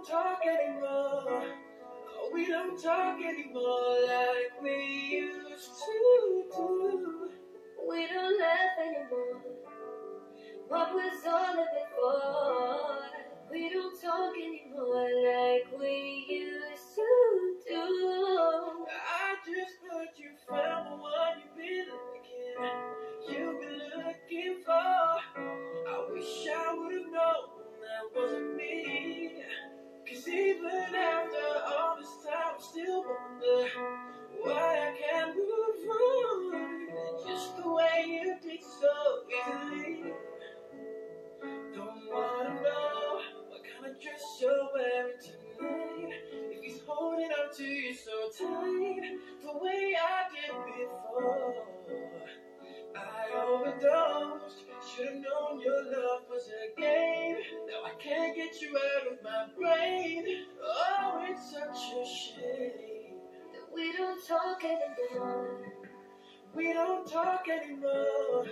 don't talk anymore. Oh, we don't talk anymore like we used to do. We don't laugh anymore. What was all of it for? We don't talk anymore like we used to do. I just thought you found the one you've been looking, you've been looking for. I wish I would have known that wasn't me. Cause even after all this time, I still wonder why I can't move on. Just the way you did so easily. Don't wanna know what kind of dress you're wearing tonight. If he's holding on to you so tight, the way I did before. I overdosed. Should've known your love was a game. Now I can't get you out of my brain. Oh, it's such a shame. That we don't talk anymore. We don't talk anymore.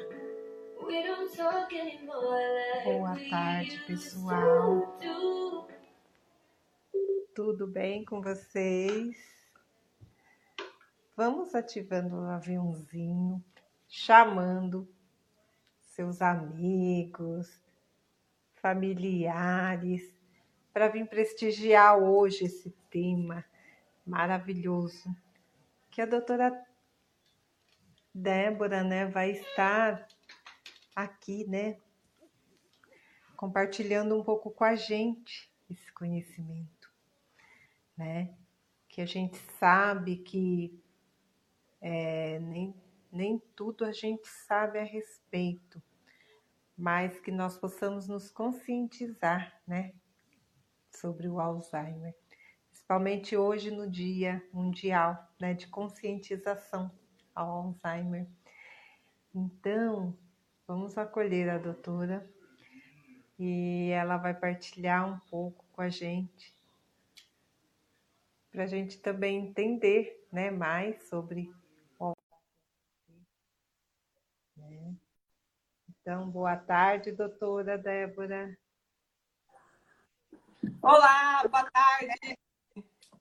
We don't talk anymore Boa tarde, pessoal. Tudo bem com vocês? Vamos ativando o aviãozinho, chamando seus amigos, familiares, para vir prestigiar hoje esse tema maravilhoso que a doutora Débora, né, vai estar aqui, né, compartilhando um pouco com a gente esse conhecimento, né? Que a gente sabe que é, nem, nem tudo a gente sabe a respeito, mas que nós possamos nos conscientizar, né? Sobre o Alzheimer, principalmente hoje no Dia Mundial né, de Conscientização ao Alzheimer. Então, vamos acolher a doutora e ela vai partilhar um pouco com a gente, para a gente também entender né, mais sobre o né? Então, boa tarde, doutora Débora. Olá, boa tarde.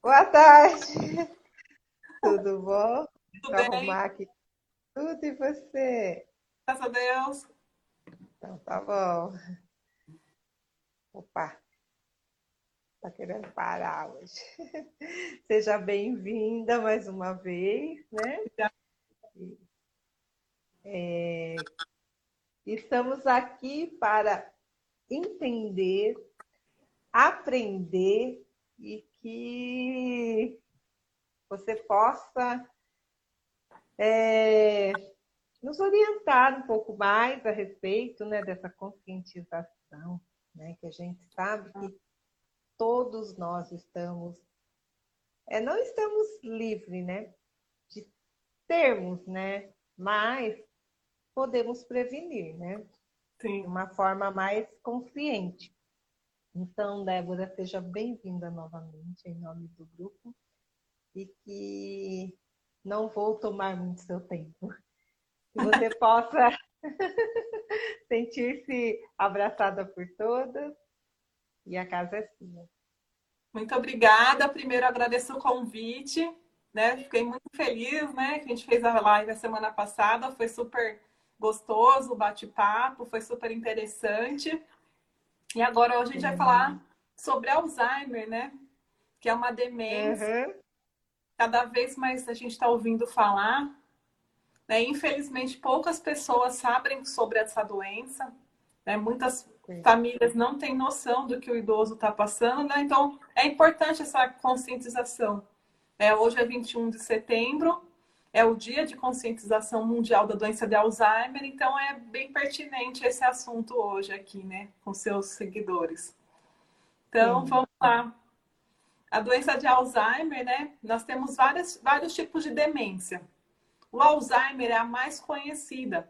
Boa tarde. Tudo bom? Tudo Vou bem? arrumar aqui tudo e você? Graças a Deus. Então, tá bom. Opa, tá querendo parar hoje. Seja bem-vinda mais uma vez, né? É, estamos aqui para entender, aprender e que você possa é, nos orientar um pouco mais a respeito né, dessa conscientização, né, que a gente sabe que todos nós estamos, é, não estamos livres né, de termos, né, mas podemos prevenir, né, de Sim. uma forma mais consciente. Então, Débora, seja bem-vinda novamente em nome do grupo e que não vou tomar muito seu tempo. Que você possa sentir-se abraçada por todas e a casa é sua. Muito obrigada. Primeiro agradeço o convite, né? Fiquei muito feliz, né? Que a gente fez a live a semana passada, foi super gostoso o bate-papo, foi super interessante. E agora hoje a gente vai falar sobre Alzheimer, né? Que é uma demência. Uhum. Cada vez mais a gente está ouvindo falar. Né? Infelizmente, poucas pessoas sabem sobre essa doença. Né? Muitas famílias não têm noção do que o idoso está passando. Né? Então, é importante essa conscientização. É, hoje é 21 de setembro, é o dia de conscientização mundial da doença de Alzheimer, então é bem pertinente esse assunto hoje aqui, né, com seus seguidores. Então, Sim. vamos lá. A doença de Alzheimer, né? Nós temos várias, vários tipos de demência. O Alzheimer é a mais conhecida,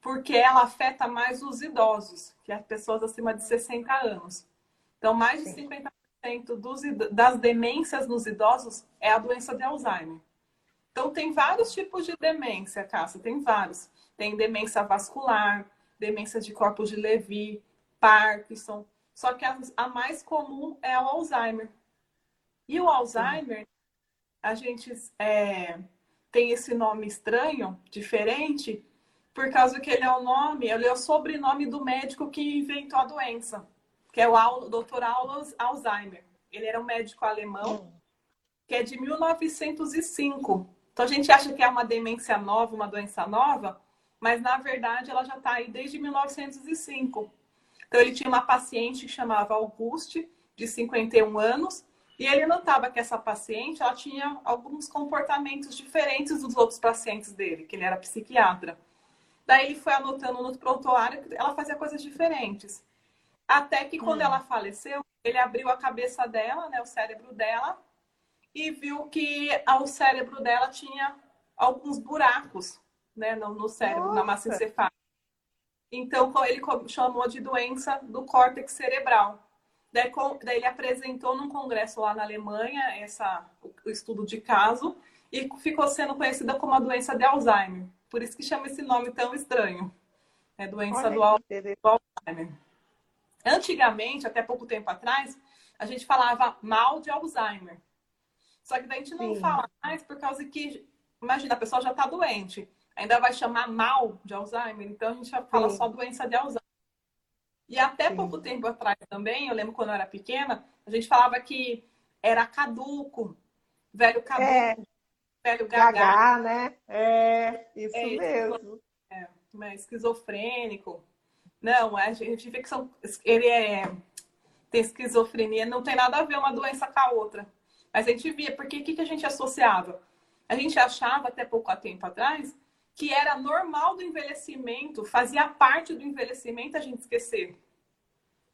porque ela afeta mais os idosos, que é as pessoas acima de 60 anos. Então, mais de Sim. 50% dos, das demências nos idosos é a doença de Alzheimer. Então, tem vários tipos de demência, Cássia, tem vários. Tem demência vascular, demência de corpos de Levy, Parkinson, só que a, a mais comum é o Alzheimer. E o Alzheimer, Sim. a gente é, tem esse nome estranho, diferente, por causa que ele é o nome, ele é o sobrenome do médico que inventou a doença, que é o Dr. Alzheimer. Ele era um médico alemão, que é de 1905. Então a gente acha que é uma demência nova, uma doença nova, mas na verdade ela já está aí desde 1905. Então ele tinha uma paciente que chamava Auguste, de 51 anos, e ele notava que essa paciente ela tinha alguns comportamentos diferentes dos outros pacientes dele, que ele era psiquiatra. Daí ele foi anotando no prontuário que ela fazia coisas diferentes. Até que quando hum. ela faleceu, ele abriu a cabeça dela, né, o cérebro dela, e viu que o cérebro dela tinha alguns buracos né, no, no cérebro, Nossa. na massa encefálica. Então, ele chamou de doença do córtex cerebral. Daí, daí, ele apresentou num congresso lá na Alemanha essa, o estudo de caso e ficou sendo conhecida como a doença de Alzheimer. Por isso que chama esse nome tão estranho. É doença do, do Alzheimer. Antigamente, até pouco tempo atrás, a gente falava mal de Alzheimer. Só que daí a gente não Sim. fala mais por causa que, imagina, a pessoa já está doente. Ainda vai chamar mal de Alzheimer, então a gente já fala Sim. só doença de Alzheimer. E até Sim. pouco tempo atrás também, eu lembro quando eu era pequena, a gente falava que era caduco, velho caduco, é. velho gagá. né? É, isso é, mesmo. É, é, esquizofrênico. Não, a gente vê que são, ele é, tem esquizofrenia, não tem nada a ver uma doença com a outra. Mas a gente via, porque o que, que a gente associava? A gente achava até pouco tempo atrás que era normal do envelhecimento, fazia parte do envelhecimento a gente esquecer.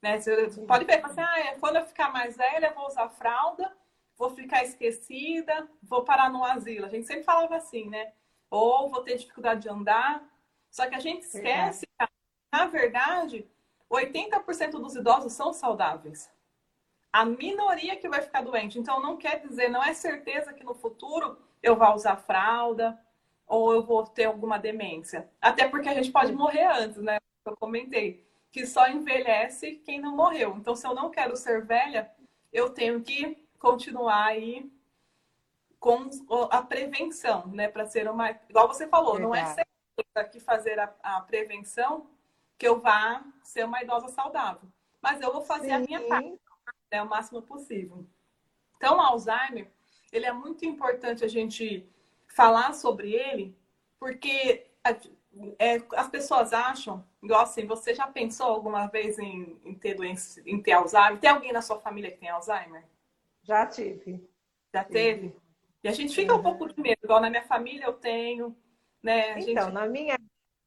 Né? Você pode ver, assim, ah, é, quando eu ficar mais velha, vou usar fralda, vou ficar esquecida, vou parar no asilo. A gente sempre falava assim, né? Ou vou ter dificuldade de andar. Só que a gente esquece que, na verdade, 80% dos idosos são saudáveis. A minoria que vai ficar doente. Então, não quer dizer, não é certeza que no futuro eu vou usar fralda, ou eu vou ter alguma demência. Até porque a gente pode morrer antes, né? Eu comentei que só envelhece quem não morreu. Então, se eu não quero ser velha, eu tenho que continuar aí com a prevenção, né? Para ser uma. Igual você falou, Verdade. não é certeza que fazer a, a, prevenção que eu vá ser uma idosa saudável. Mas eu vou fazer Sim. a minha parte, né? O máximo possível. Então, o Alzheimer, ele é muito importante a gente falar sobre ele, porque é, as pessoas acham, igual assim, você já pensou alguma vez em, em, ter doença, em ter Alzheimer? Tem alguém na sua família que tem Alzheimer? Já tive. Já teve? E a gente fica um pouco de medo, igual na minha família eu tenho, né? então, gente... na minha,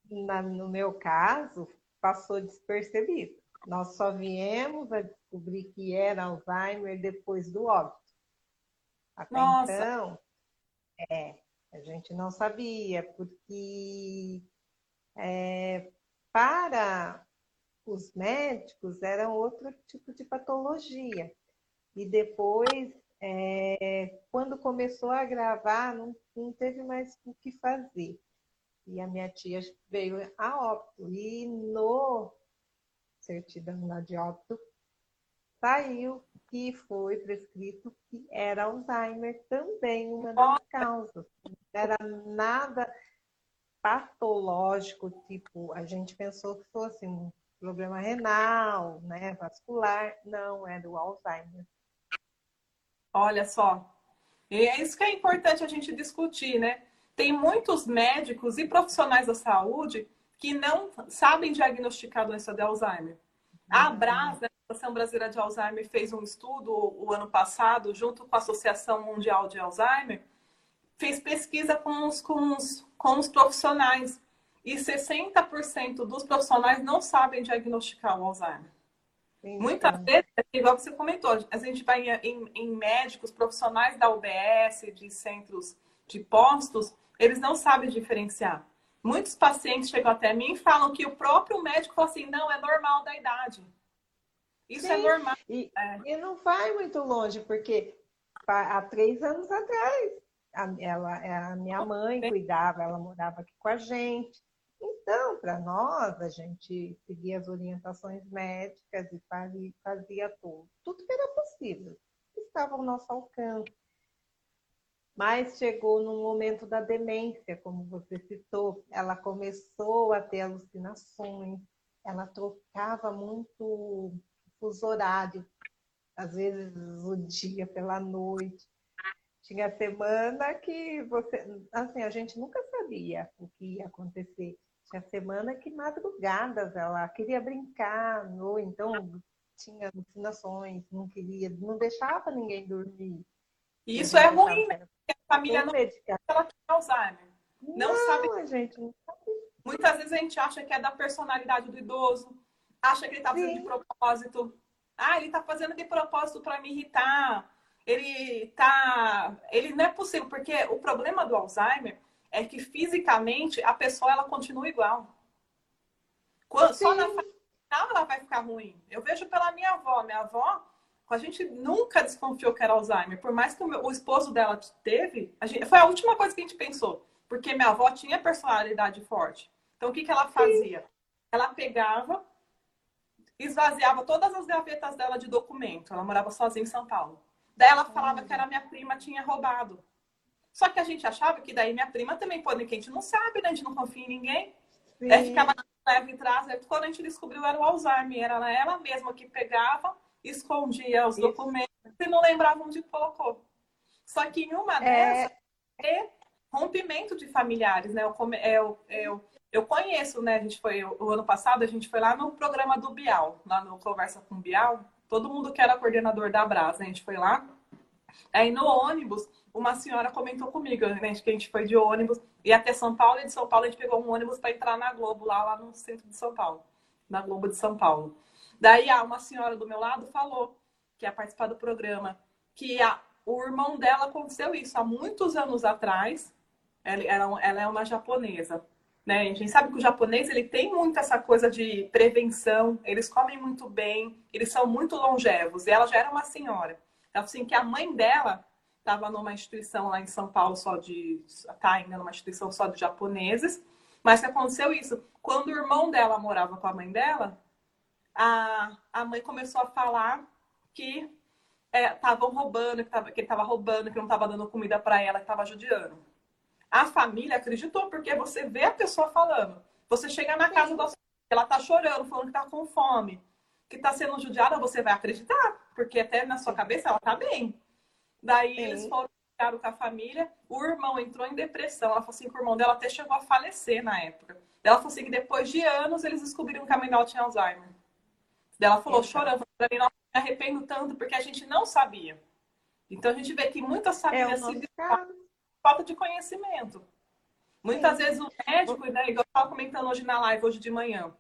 na, no meu caso, passou despercebido. Nós só viemos a descobrir que era Alzheimer depois do óbito. Até Nossa. então, é, a gente não sabia, porque é, para os médicos era outro tipo de patologia. E depois, é, quando começou a gravar, não, não teve mais o que fazer. E a minha tia veio a óbito. E no certidão de óbito, saiu que foi prescrito que era Alzheimer também uma das causas. Não era nada patológico, tipo, a gente pensou que fosse um problema renal, né, vascular, não, era o Alzheimer. Olha só, e é isso que é importante a gente discutir, né? Tem muitos médicos e profissionais da saúde que não sabem diagnosticar a doença de Alzheimer. A Abras, né, a Associação Brasileira de Alzheimer, fez um estudo o ano passado, junto com a Associação Mundial de Alzheimer, fez pesquisa com os, com os, com os profissionais. E 60% dos profissionais não sabem diagnosticar o Alzheimer. Sim, Muitas vezes, igual você comentou, a gente vai em, em médicos, profissionais da UBS, de centros de postos, eles não sabem diferenciar. Muitos pacientes chegam até mim e falam que o próprio médico fala assim, não, é normal da idade. Isso é Sim, é normal. E, é. e não vai muito longe, porque há três anos atrás, a, ela, a minha mãe cuidava, ela morava aqui com a gente. Então, para nós, a gente seguia as orientações médicas e fazia, fazia tudo. Tudo que era possível. Estava ao nosso alcance. Mas chegou no momento da demência, como você citou. Ela começou a ter alucinações, ela trocava muito os horários, às vezes o dia pela noite. Tinha semana que você, assim, a gente nunca sabia o que ia acontecer. Tinha semana que madrugadas ela queria brincar, ou então tinha alucinações, não queria, não deixava ninguém dormir. Isso é ruim, né? Família não ela tem Alzheimer. Não, não sabe. gente, não sabe. Muitas vezes a gente acha que é da personalidade do idoso, acha que ele está fazendo de propósito. Ah, ele está fazendo de propósito para me irritar. Ele tá, ele não é possível porque o problema do Alzheimer é que fisicamente a pessoa ela continua igual. Quando, só na final ela vai ficar ruim. Eu vejo pela minha avó, minha avó a gente nunca desconfiou que era Alzheimer. Por mais que o, meu, o esposo dela teve, a gente, foi a última coisa que a gente pensou. Porque minha avó tinha personalidade forte. Então, o que, que ela fazia? Sim. Ela pegava, esvaziava todas as gavetas dela de documento. Ela morava sozinha em São Paulo. Daí ela falava que era minha prima tinha roubado. Só que a gente achava que daí minha prima também pode, que a gente não sabe, né? A gente não confia em ninguém. Sim. Daí ficava leve e trás. Quando a gente descobriu, era o Alzheimer. Era ela mesma que pegava escondia os Isso. documentos e não lembrava onde colocou. Só que em uma é... dessas é rompimento de familiares, né? Eu, eu, eu, eu conheço, né? A gente foi o ano passado, a gente foi lá no programa do Bial, lá no Conversa com Bial. Todo mundo que era coordenador da Brasa, a gente foi lá. Aí no ônibus, uma senhora comentou comigo, né, que a gente foi de ônibus e até São Paulo, e de São Paulo a gente pegou um ônibus para entrar na Globo, lá, lá no centro de São Paulo, na Globo de São Paulo. Daí ah, uma senhora do meu lado falou, que ia participar do programa, que a, o irmão dela aconteceu isso há muitos anos atrás. Ela, ela, ela é uma japonesa. Né? A gente sabe que o japonês ele tem muito essa coisa de prevenção, eles comem muito bem, eles são muito longevos. E ela já era uma senhora. Ela assim que a mãe dela estava numa instituição lá em São Paulo só de tá ainda numa instituição só de japoneses, mas que aconteceu isso quando o irmão dela morava com a mãe dela, a, a mãe começou a falar que estavam é, roubando, que, tava, que ele estava roubando, que não estava dando comida para ela, que estava judiando. A família acreditou, porque você vê a pessoa falando. Você chega na casa da sua ela está chorando, falando que está com fome, que está sendo judiada, você vai acreditar, porque até na sua cabeça ela está bem. Daí Sim. eles foram com a família, o irmão entrou em depressão. Ela falou assim que o irmão dela até chegou a falecer na época. Ela falou assim que depois de anos eles descobriram que a mãe dela tinha Alzheimer. Ela falou chorando para mim, não me arrependo tanto porque a gente não sabia. Então a gente vê que muitas famílias é, se falta de conhecimento. Muitas Sim. vezes o médico, né, igual eu estava comentando hoje na live, hoje de manhã.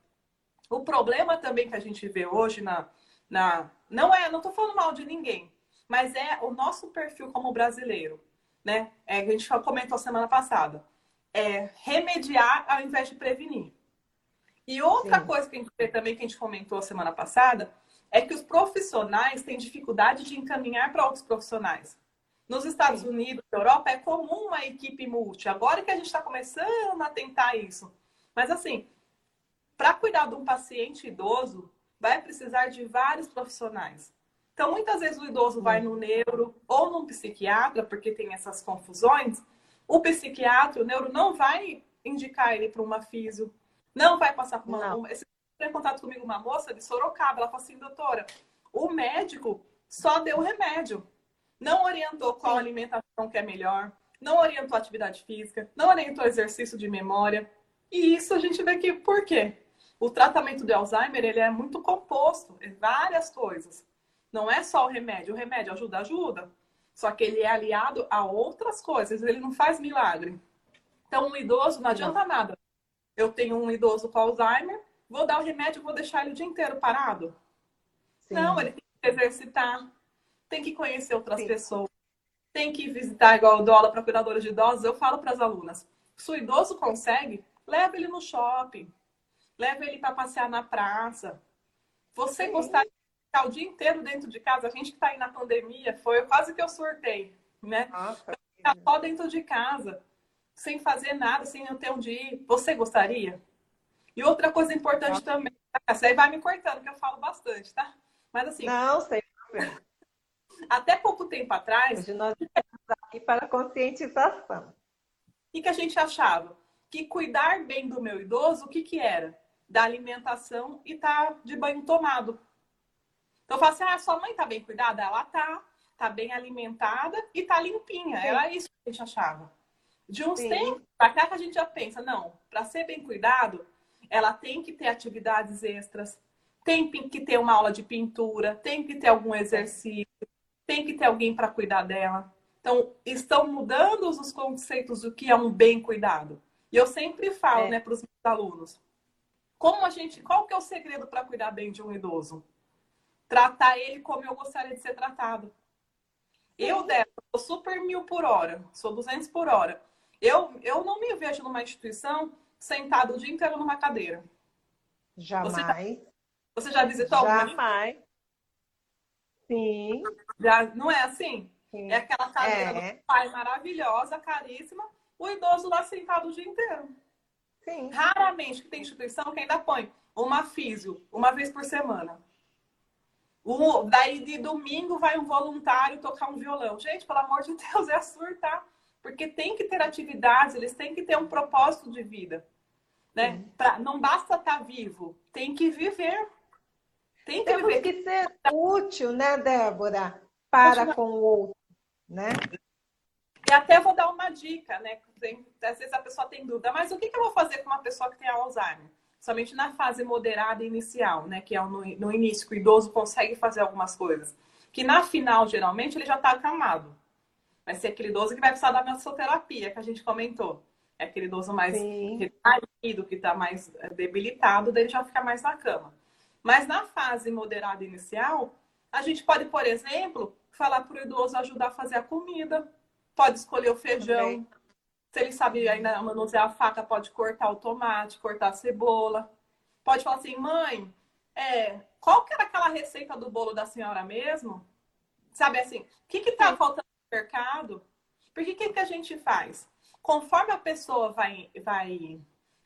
O problema também que a gente vê hoje na. na não é, não estou falando mal de ninguém, mas é o nosso perfil como brasileiro. Né? É, a gente comentou semana passada. É remediar ao invés de prevenir. E outra Sim. coisa que a gente vê também, que a gente comentou semana passada, é que os profissionais têm dificuldade de encaminhar para outros profissionais. Nos Estados Sim. Unidos, na Europa, é comum uma equipe multi. Agora que a gente está começando a tentar isso. Mas, assim, para cuidar de um paciente idoso, vai precisar de vários profissionais. Então, muitas vezes o idoso vai no neuro ou no psiquiatra, porque tem essas confusões. O psiquiatra, o neuro, não vai indicar ele para uma físio, não vai passar por uma. Não. Esse tem contato comigo uma moça de Sorocaba. Ela falou assim, doutora, o médico só deu remédio. Não orientou qual Sim. alimentação que é melhor, não orientou atividade física, não orientou exercício de memória. E isso a gente vê que por quê? O tratamento de Alzheimer ele é muito composto, é várias coisas. Não é só o remédio. O remédio ajuda, ajuda. Só que ele é aliado a outras coisas, ele não faz milagre. Então, um idoso não adianta não. nada eu tenho um idoso com Alzheimer, vou dar o remédio, vou deixar ele o dia inteiro parado? Sim. Não, ele tem que exercitar, tem que conhecer outras Sim. pessoas, tem que visitar, igual eu dou aula para cuidadores de idosos, eu falo para as alunas, se o idoso consegue, leva ele no shopping, leva ele para passear na praça. Você Sim. gostaria de ficar o dia inteiro dentro de casa? A gente que está aí na pandemia, foi quase que eu surtei, né? Nossa, ficar só dentro de casa. Sem fazer nada, sem eu ter onde ir. Você gostaria? E outra coisa importante também, essa aí vai me cortando, que eu falo bastante, tá? Mas assim. Não, sem problema. Até pouco tempo atrás. Hoje nós estamos aqui para conscientização. O que a gente achava? Que cuidar bem do meu idoso, o que, que era? Da alimentação e tá de banho tomado. Então eu falo assim: ah, sua mãe tá bem cuidada? Ela tá, tá bem alimentada e tá limpinha. Sim. Era isso que a gente achava. De uns Sim. tempos pra cá que a gente já pensa, não, para ser bem cuidado, ela tem que ter atividades extras, tem que ter uma aula de pintura, tem que ter algum exercício, tem que ter alguém para cuidar dela. Então, estão mudando os conceitos do que é um bem cuidado. E eu sempre falo, é. né, para os meus alunos, como a gente, qual que é o segredo para cuidar bem de um idoso? Tratar ele como eu gostaria de ser tratado. Eu, Débora, sou super mil por hora, sou 200 por hora. Eu, eu não me vejo numa instituição sentado o dia inteiro numa cadeira. Jamais. Você já, você já visitou Jamais. Sim. Já, não é assim? Sim. É aquela cadeira é. do pai maravilhosa, caríssima, o idoso lá sentado o dia inteiro. Sim. Raramente que tem instituição que ainda põe uma físio, uma vez por semana. Um, daí de domingo vai um voluntário tocar um violão. Gente, pelo amor de Deus, é surtar. Porque tem que ter atividades, eles têm que ter um propósito de vida. Né? Pra, não basta estar tá vivo, tem que viver. Tem que Temos viver. que ser útil, né, Débora? Para com o outro, né? E até vou dar uma dica, né? Tem, às vezes a pessoa tem dúvida, mas o que, que eu vou fazer com uma pessoa que tem Alzheimer? Somente na fase moderada inicial, né? Que é no, no início, que o idoso consegue fazer algumas coisas. Que na final, geralmente, ele já está acalmado. Vai ser aquele idoso que vai precisar da massoterapia, que a gente comentou. É aquele idoso mais retraído, que está mais eh, debilitado, daí ele já fica mais na cama. Mas na fase moderada inicial, a gente pode, por exemplo, falar para o idoso ajudar a fazer a comida, pode escolher o feijão. Okay. Se ele sabe ainda manusear a faca, pode cortar o tomate, cortar a cebola. Pode falar assim, mãe, é, qual que era aquela receita do bolo da senhora mesmo? Sabe assim, o que está faltando no mercado? Porque o que, que a gente faz? Conforme a pessoa vai, vai,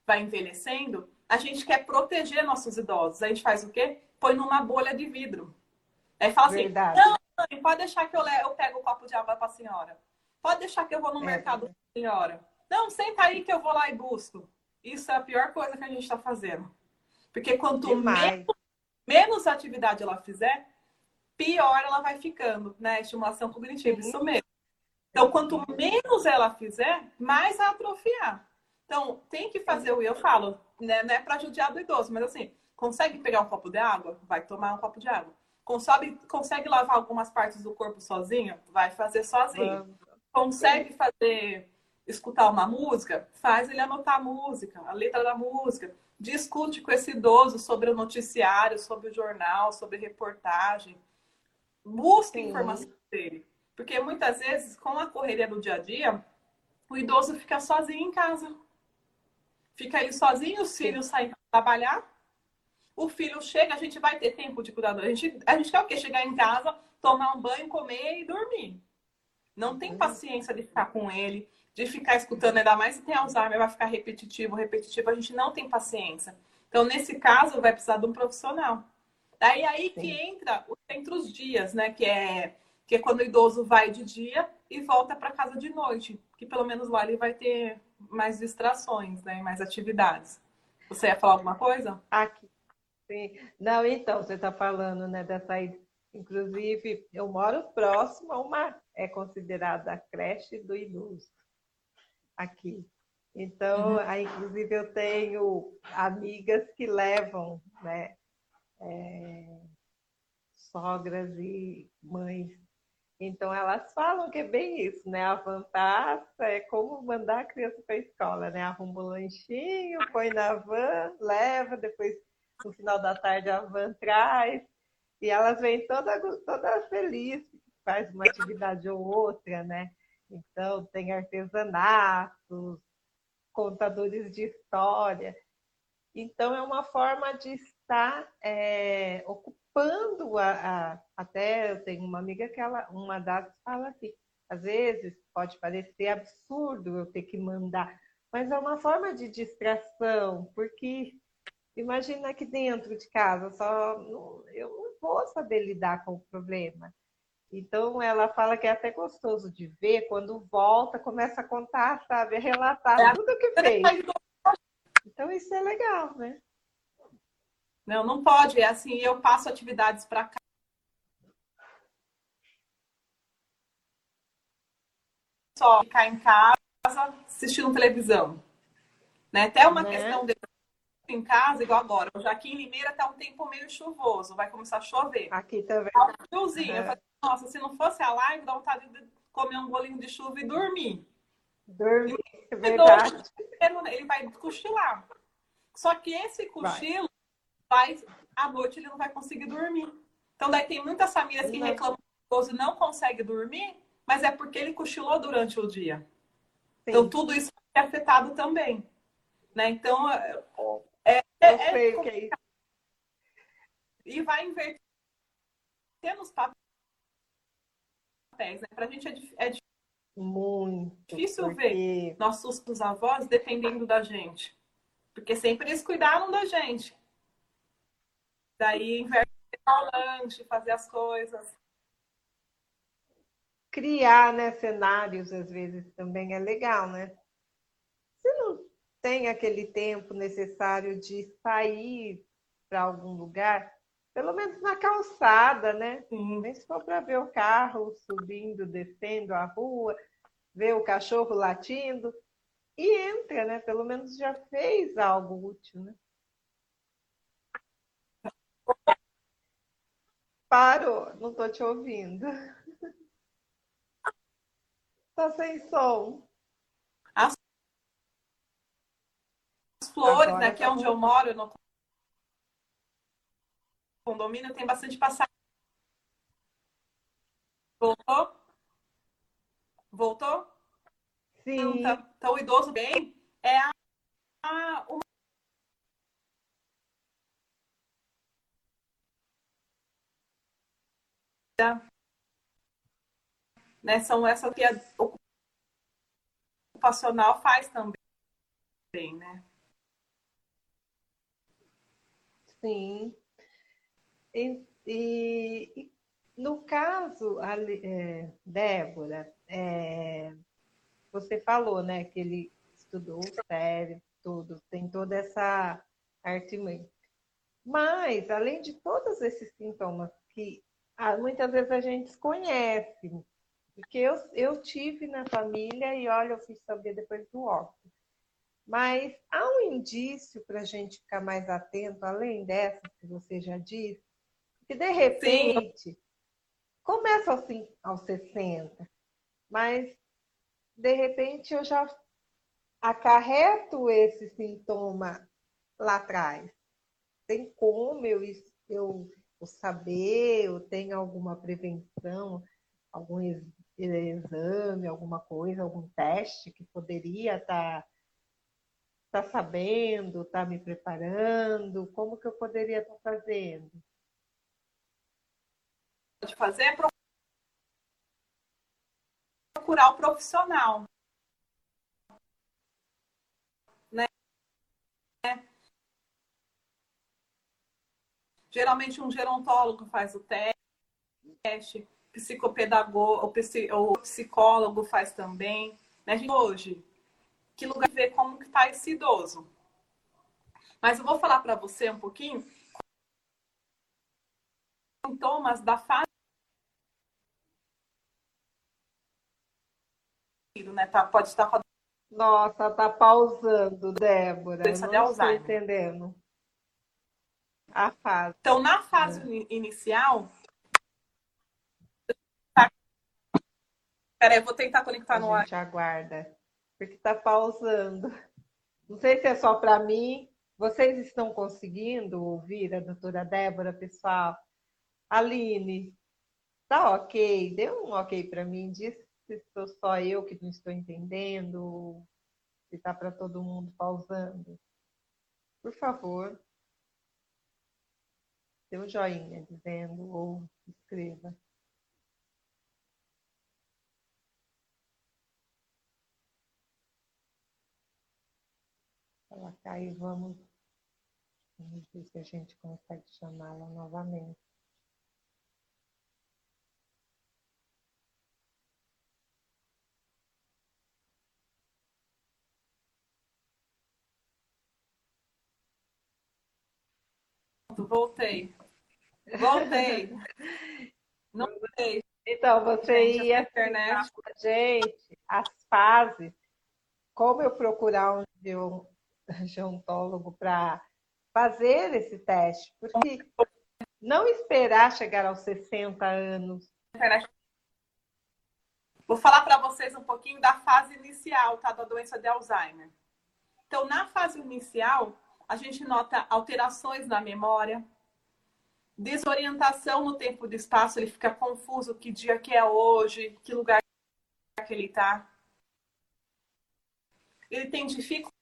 vai envelhecendo, a gente quer proteger nossos idosos. A gente faz o quê? Põe numa bolha de vidro. Aí fala assim, Verdade. não, mãe, pode deixar que eu, eu pego o copo de água para a senhora. Pode deixar que eu vou no é. mercado com a senhora. Não, senta aí que eu vou lá e busco. Isso é a pior coisa que a gente está fazendo. Porque quanto menos, menos, atividade ela fizer, pior ela vai ficando, né? Estimulação cognitiva, isso mesmo. Então, quanto menos ela fizer, mais vai atrofiar. Então, tem que fazer o eu falo, né? Não é para judiar do idoso, mas assim, consegue pegar um copo de água? Vai tomar um copo de água. Consegue, consegue lavar algumas partes do corpo sozinho? Vai fazer sozinho. Consegue fazer, escutar uma música? Faz ele anotar a música, a letra da música. Discute com esse idoso sobre o noticiário, sobre o jornal, sobre reportagem. Busque informação dele. Porque muitas vezes, com a correria do dia a dia, o idoso fica sozinho em casa fica aí sozinho, os filhos saem para trabalhar, o filho chega, a gente vai ter tempo de cuidar. A gente, a gente quer o quê? Chegar em casa, tomar um banho, comer e dormir. Não tem uhum. paciência de ficar com ele, de ficar escutando, ainda mais se tem Alzheimer, vai ficar repetitivo, repetitivo, a gente não tem paciência. Então, nesse caso, vai precisar de um profissional. Daí aí Sim. que entra os dias, né? Que é, que é quando o idoso vai de dia e volta para casa de noite. Que pelo menos lá ele vai ter mais distrações, né? Mais atividades. Você ia falar alguma coisa? Aqui. Sim. Não, então, você está falando, né, dessa. Inclusive, eu moro próximo a uma. É considerada a creche do idoso. Aqui. Então, uhum. aí, inclusive, eu tenho amigas que levam, né? É, sogras e mães então, elas falam que é bem isso, né? A vantagem é como mandar a criança para a escola, né? Arruma o um lanchinho, põe na van, leva, depois no final da tarde a van traz. E elas vêm toda, toda feliz, faz uma atividade ou outra, né? Então, tem artesanatos, contadores de história. Então, é uma forma de estar é, ocupando a, a, até eu tenho uma amiga que ela, uma das fala assim, Às vezes pode parecer absurdo eu ter que mandar, mas é uma forma de distração, porque imagina que dentro de casa só eu não vou saber lidar com o problema. Então ela fala que é até gostoso de ver quando volta, começa a contar, sabe, a relatar é. tudo o que fez. Então isso é legal, né? Não, não pode. É assim, eu passo atividades para cá. Só ficar em casa assistindo televisão. Né? Até uma né? questão de em casa, igual agora. Já aqui em Limeira tá um tempo meio chuvoso, vai começar a chover. Aqui também. Tá um friozinho. É. Eu falei, nossa, se não fosse a live, dá vontade de comer um bolinho de chuva e dormir. Dormir, é verdade. Ele vai cochilar. Só que esse cochilo vai. à noite ele não vai conseguir dormir. Então daí tem muitas famílias que não. reclamam que o idoso não consegue dormir, mas é porque ele cochilou durante o dia. Sim. Então tudo isso é afetado também. Né? Então, é, é, é, sei o que é isso. E vai inverter nos papéis, né? Pra gente é, é muito difícil porque... ver nossos avós dependendo da gente. Porque sempre eles cuidaram da gente. Daí inverte o lanche, fazer as coisas. Criar né, cenários, às vezes, também é legal, né? Você não tem aquele tempo necessário de sair para algum lugar, pelo menos na calçada, né? Sim. Nem se for para ver o carro subindo, descendo a rua, ver o cachorro latindo e entra, né? Pelo menos já fez algo útil, né? Parou, não estou te ouvindo. Tá sem som. As flores, Agora né? Aqui tá é onde eu moro, no condomínio, tem bastante passagem. Voltou? Voltou? Sim. Então, tá, tá o idoso bem é a, a uma né, são essas que a ocupacional faz também, né? Sim. E, e, no caso, a, é, Débora, é, você falou, né, que ele estudou o cérebro, tudo, tem toda essa artimanha. Mas, além de todos esses sintomas que muitas vezes a gente desconhece, porque eu, eu tive na família e olha, eu fui saber depois do óbito. Mas há um indício para a gente ficar mais atento, além dessa que você já disse, que de repente Sim. começa assim aos 60, mas de repente eu já acarreto esse sintoma lá atrás. Tem como eu, eu, eu saber, eu tenho alguma prevenção, algum exame, alguma coisa, algum teste que poderia estar tá, tá sabendo, estar tá me preparando? Como que eu poderia estar tá fazendo? Pode fazer é procurar o profissional. Né? Geralmente um gerontólogo faz o teste, psicopedagogo, o psicólogo faz também. Né? Hoje, que lugar ver como que está esse idoso. Mas eu vou falar para você um pouquinho sintomas da fase né? Tá, pode estar Nossa, tá pausando, Débora. Não estou entendendo. A fase. Então, na fase é. inicial. Peraí, eu vou tentar conectar a no ar. A gente aguarda, porque tá pausando. Não sei se é só para mim. Vocês estão conseguindo ouvir a doutora Débora, pessoal? Aline, tá ok? Dê um ok para mim. Diz se sou só eu que não estou entendendo, se está para todo mundo pausando. Por favor, seu joinha, dizendo ou escreva. Ela cai vamos, vamos ver se a gente consegue chamá-la novamente. Voltei. Voltei. Não sei. Então, você Gente, ia internet. explicar pra gente as fases, como eu procurar um geon- geontólogo para fazer esse teste, porque não esperar chegar aos 60 anos. Vou falar para vocês um pouquinho da fase inicial tá, da doença de Alzheimer. Então, na fase inicial, a gente nota alterações na memória, desorientação no tempo e espaço, ele fica confuso que dia que é hoje, que lugar que ele está. Ele tem dificuldades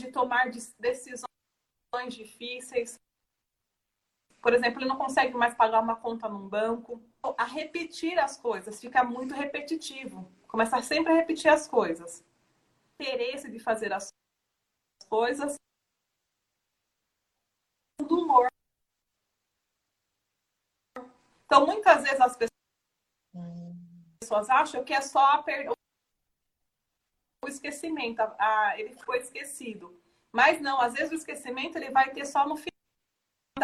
de tomar decisões difíceis. Por exemplo, ele não consegue mais pagar uma conta num banco. A repetir as coisas, fica muito repetitivo. Começa sempre a repetir as coisas. Interesse de fazer as coisas. Do humor. Então, muitas vezes as pessoas acham que é só a per... o esquecimento. a- a- ele ficou esquecido. Mas não, às vezes o esquecimento ele vai ter só no final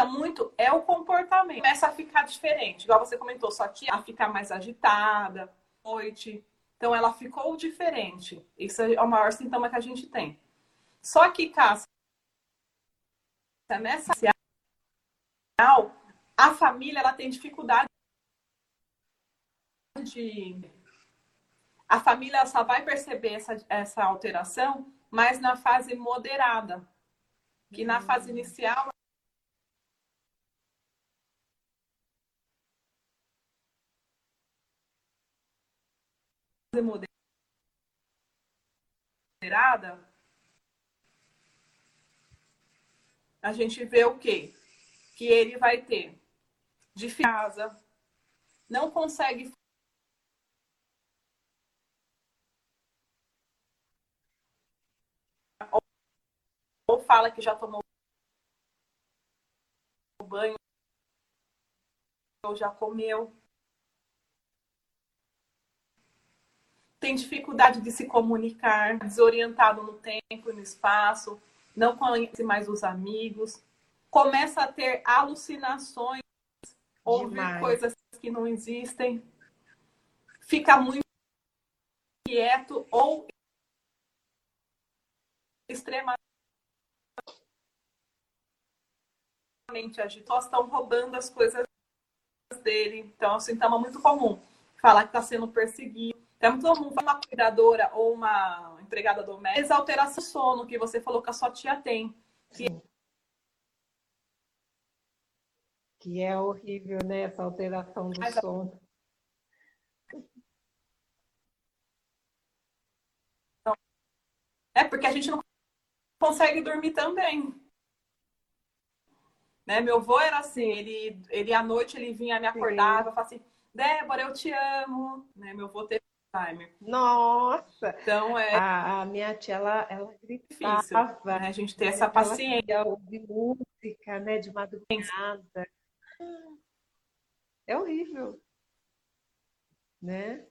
muito é o comportamento. Começa a ficar diferente. Igual você comentou, sua tia a ficar mais agitada, noite. Então ela ficou diferente. Isso é o maior sintoma que a gente tem. Só que, Cássia, nessa a família ela tem dificuldade de. A família só vai perceber essa, essa alteração, mas na fase moderada. Que na fase inicial moderada, a gente vê o quê? Que ele vai ter de casa, não consegue ou fala que já tomou banho ou já comeu. Tem dificuldade de se comunicar, desorientado no tempo e no espaço, não conhece mais os amigos, começa a ter alucinações, ouvir Demais. coisas que não existem, fica muito quieto ou extremamente agitado. Estão roubando as coisas dele. Então, é um sintoma muito comum. Falar que está sendo perseguido. É muito comum uma cuidadora ou uma empregada doméstica. Essa alteração do sono que você falou que a sua tia tem. Sim. Que é horrível, né? Essa alteração do Mas sono. É porque a gente não consegue dormir também. Né? Meu avô era assim, ele, ele à noite ele vinha me acordava, falava assim, Débora, eu te amo. Né? Meu avô teve Alzheimer. Nossa! Então é A, a minha tia, ela, ela difícil gritava. né? a gente ter essa Ela paciência. ouvir música, né? De madrugada. É horrível. Né?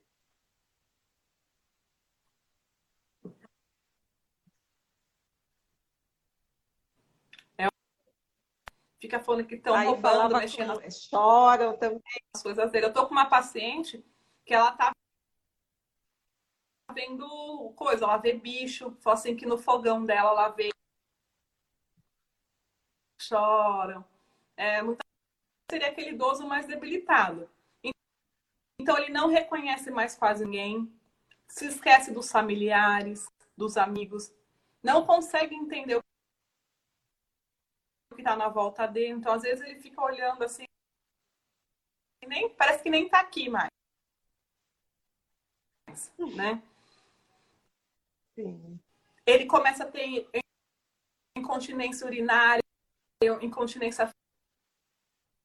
Fica falando que estão roubando, mexendo com- choram também. as coisas dele. Eu tô com uma paciente que ela tá vendo coisa, ela vê bicho, só assim que no fogão dela ela vê choram. É, seria aquele idoso mais debilitado. Então ele não reconhece mais quase ninguém, se esquece dos familiares, dos amigos, não consegue entender o que está na volta dele. Então às vezes ele fica olhando assim, nem parece que nem tá aqui mais, né? Sim. ele começa a ter incontinência urinária, incontinência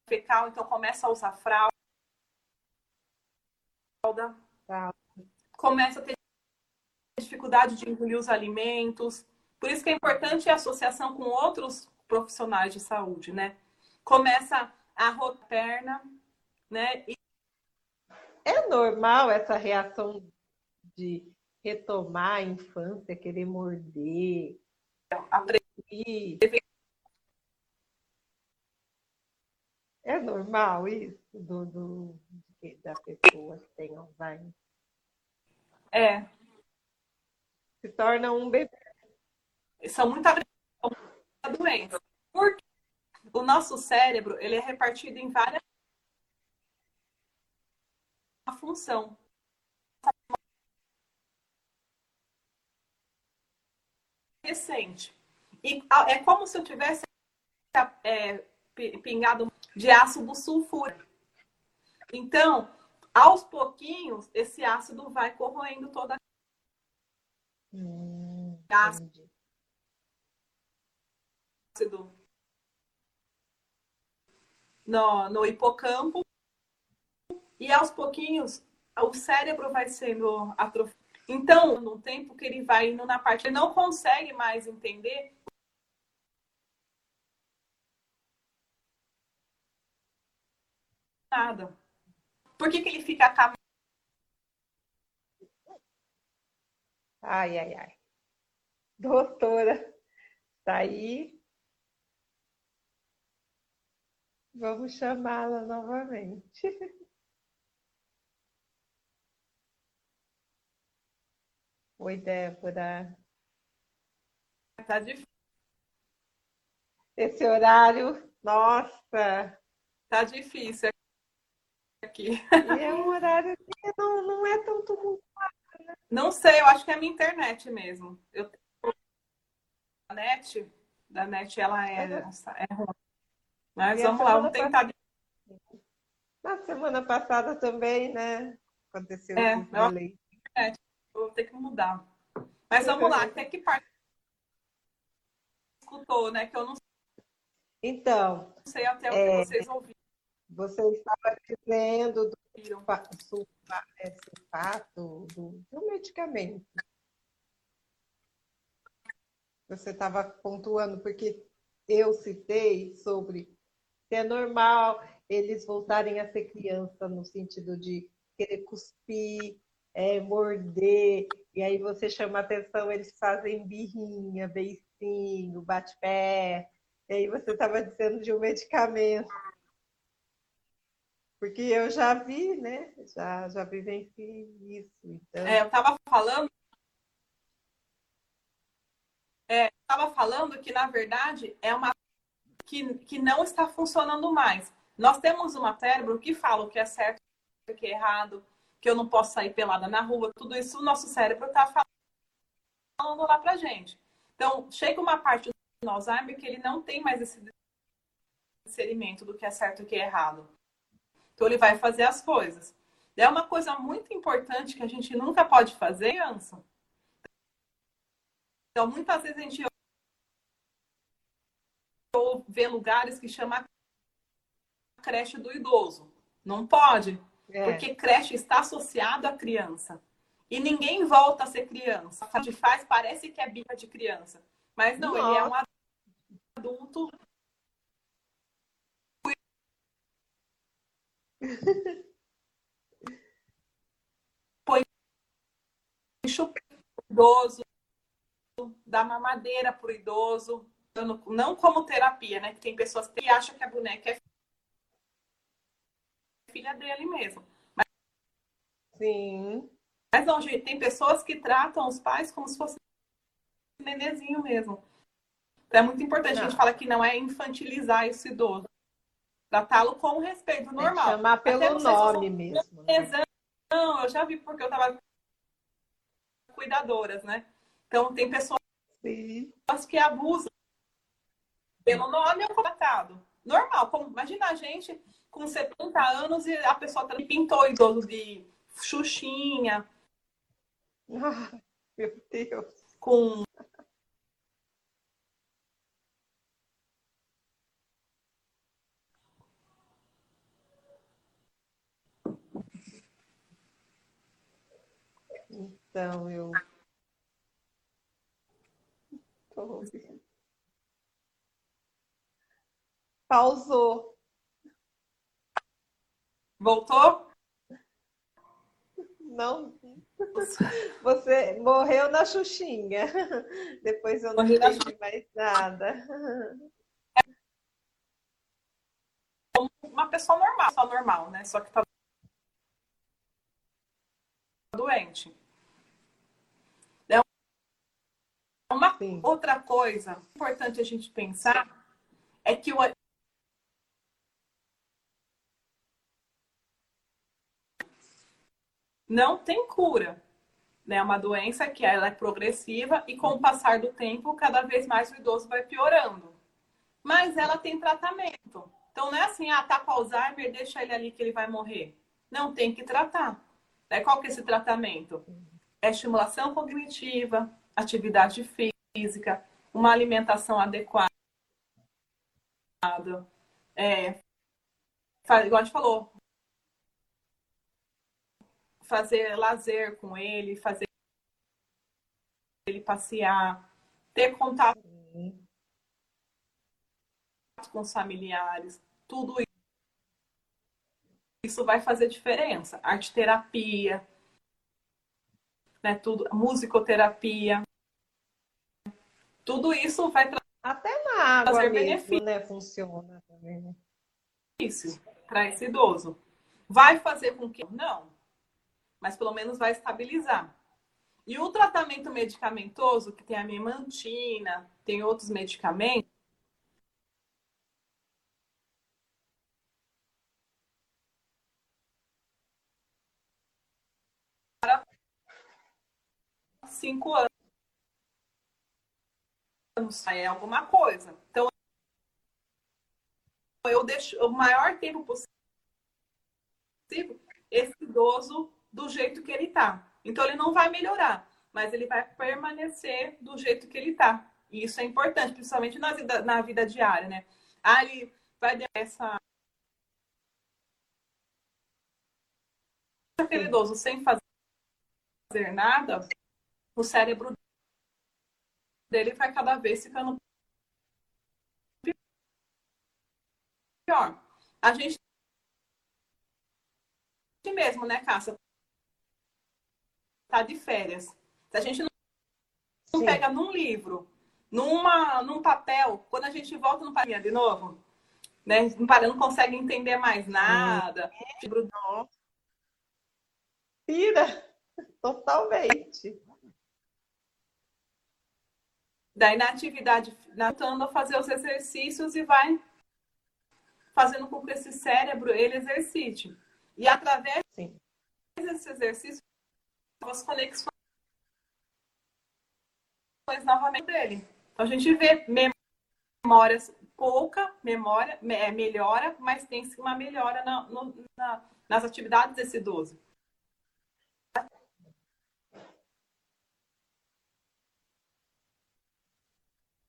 fecal, então começa a usar fralda, Tá. começa a ter dificuldade de engolir os alimentos. Por isso que é importante a associação com outros profissionais de saúde, né? Começa a rotar perna, né? E... É normal essa reação de retomar a infância, querer morder, aprender. É normal isso do, do, da pessoa que tem Alzheimer? É. Se torna um bebê. São muita doença. Porque o nosso cérebro ele é repartido em várias a função. Recente. E é como se eu tivesse é, pingado de ácido sulfúrico. Então, aos pouquinhos, esse ácido vai corroendo toda a hum, ácido no, no hipocampo e aos pouquinhos o cérebro vai sendo atrofiado. Então, no tempo que ele vai indo na parte, ele não consegue mais entender nada. Por que, que ele fica acamado? Ai, ai, ai. Doutora, tá aí? Vamos chamá-la novamente. Oi, Débora. Tá difícil. Esse horário, nossa. Tá difícil aqui. E é um horário que não, não é tão tumultuado, né? Não sei, eu acho que é a minha internet mesmo. Eu a net, da net ela é, é ruim. Mas e vamos lá, vamos tentar. Na semana passada também, né? Aconteceu é, eu... é, vou ter que mudar. Mas vamos lá, até que parte escutou, né? Que eu não então, não sei até o que é, vocês ouviram. Você estava dizendo do sulfato do, do medicamento. Você estava pontuando, porque eu citei sobre se é normal eles voltarem a ser criança no sentido de querer cuspir, é, morder, e aí você chama atenção, eles fazem birrinha, beicinho, bate-pé, e aí você estava dizendo de um medicamento. Porque eu já vi, né? Já, já vivenciei isso. Então... É, eu estava falando. É, estava falando que, na verdade, é uma que, que não está funcionando mais. Nós temos uma cérebro que fala o que é certo, o que é errado, que eu não posso sair pelada na rua, tudo isso o nosso cérebro está falando lá pra gente. Então, chega uma parte do Alzheimer que ele não tem mais esse discernimento do que é certo e o que é errado. Então ele vai fazer as coisas. É uma coisa muito importante que a gente nunca pode fazer, criança. Então muitas vezes a gente vê lugares que chama creche do idoso. Não pode, é. porque creche está associado à criança. E ninguém volta a ser criança. A gente faz, parece que é bica de criança. Mas não, Nossa. ele é um adulto Põe idoso, dá mamadeira para o idoso, não como terapia, né? Que tem pessoas que acham que a boneca é filha dele mesmo. Mas... Sim. Mas não, gente, tem pessoas que tratam os pais como se fosse nenenzinho mesmo. Então é muito importante não. a gente falar que não é infantilizar esse idoso tratá-lo com respeito normal. chamar pelo nome mesmo. Né? Não, eu já vi porque eu estava cuidadoras, né? Então tem pessoas Sim. que abusam pelo nome ou tratado. Normal, como imagina a gente com 70 anos e a pessoa pintou idoso de Xuxinha. Ah, meu Deus. Com. Então, eu. Tô... Pausou. Voltou? Não. Você morreu na Xuxinha. Depois eu não Morri na entendi mais nada. Uma pessoa normal, só normal, né? Só que tá doente. É uma Sim. outra coisa importante a gente pensar é que o não tem cura. Né? É uma doença que ela é progressiva e com o passar do tempo, cada vez mais o idoso vai piorando. Mas ela tem tratamento. Então não é assim, ah, tá com Alzheimer, deixa ele ali que ele vai morrer. Não, tem que tratar. Né? Qual que é esse tratamento? É estimulação cognitiva, atividade física, uma alimentação adequada. É, igual a gente falou, fazer lazer com ele, fazer ele passear, ter contato com os familiares, tudo isso vai fazer diferença. Arte terapia, né, tudo, musicoterapia, tudo isso vai trazer Até na água Fazer mesmo, benefício. né? Funciona também, né? para esse idoso. Vai fazer com que não, mas pelo menos vai estabilizar. E o tratamento medicamentoso, que tem a memantina, tem outros medicamentos, cinco anos é alguma coisa. Então, eu deixo o maior tempo possível esse idoso do jeito que ele tá. Então, ele não vai melhorar, mas ele vai permanecer do jeito que ele tá. E isso é importante, principalmente na vida, na vida diária, né? Ah, ele vai dar essa. Aquele idoso sem fazer nada, o cérebro dele vai cada vez ficando pior. A gente mesmo, né, Cássia? Tá de férias. Se a gente não, Sim. pega num livro, numa, num papel, quando a gente volta no papel de novo, né? Não, para, não consegue entender mais nada. Tipo, Nossa. Pira totalmente. Daí na atividade, voltando a fazer os exercícios e vai fazendo com que esse cérebro ele exercite. E através Sim. desse exercício, as conexões novamente dele. Então a gente vê memórias, pouca memória, é, melhora, mas tem uma melhora na, no, na, nas atividades desse idoso.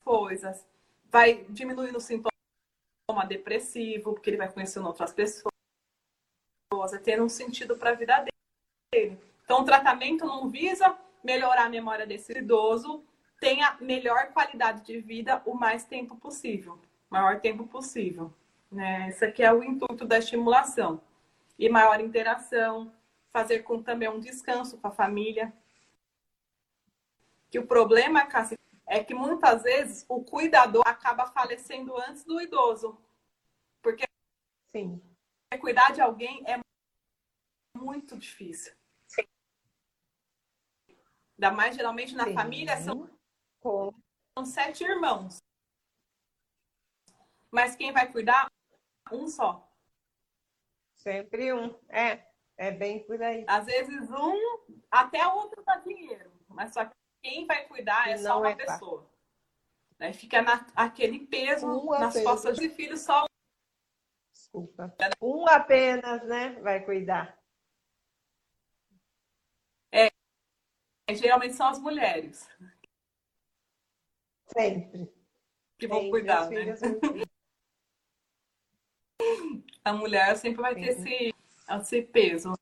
Coisas. Vai diminuindo o sintoma depressivo, porque ele vai conhecendo outras pessoas, vai tendo um sentido para a vida dele. Então, o tratamento não visa melhorar a memória desse idoso, tenha melhor qualidade de vida o mais tempo possível, maior tempo possível. Né? Esse aqui é o intuito da estimulação. E maior interação, fazer com também um descanso com a família. Que o problema, Cássia, é que muitas vezes o cuidador acaba falecendo antes do idoso. Porque Sim. cuidar de alguém é muito difícil. Ainda mais geralmente na Sim. família são, Com- são sete irmãos. Mas quem vai cuidar? Um só. Sempre um. É, é bem por aí. Às vezes um, até o outro dá dinheiro. Mas só que quem vai cuidar é só uma é fácil. pessoa. Né? Fica na, aquele peso Um nas apenas. costas de filho só um. Desculpa. Um apenas, né? Vai cuidar. Geralmente são as mulheres Sempre. que vão Sim, cuidar, né? A mulher sempre vai ter esse, esse peso.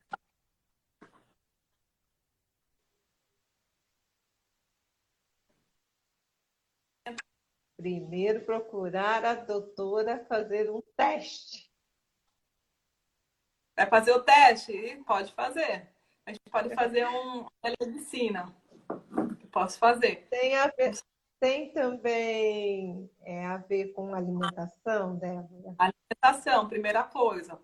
primeiro procurar a doutora fazer um teste. Vai fazer o teste? Pode fazer. A gente pode fazer um telemedicina. Posso fazer. Tem a ver, tem também é, a ver com alimentação, Débora? Alimentação, primeira coisa.